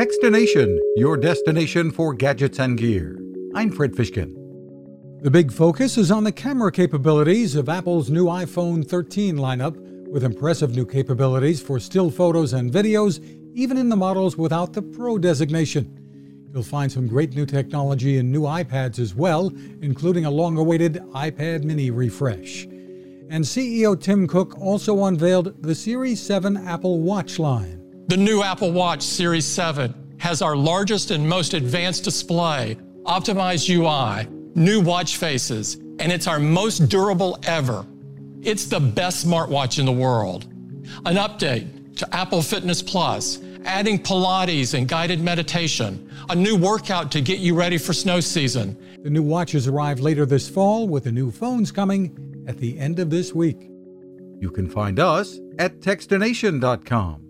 Techstination, your destination for gadgets and gear. I'm Fred Fishkin. The big focus is on the camera capabilities of Apple's new iPhone 13 lineup, with impressive new capabilities for still photos and videos, even in the models without the Pro designation. You'll find some great new technology in new iPads as well, including a long awaited iPad mini refresh. And CEO Tim Cook also unveiled the Series 7 Apple Watch line. The new Apple Watch Series 7 has our largest and most advanced display, optimized UI, new watch faces, and it's our most durable ever. It's the best smartwatch in the world. An update to Apple Fitness Plus, adding Pilates and guided meditation, a new workout to get you ready for snow season. The new watches arrive later this fall, with the new phones coming at the end of this week. You can find us at Techstination.com.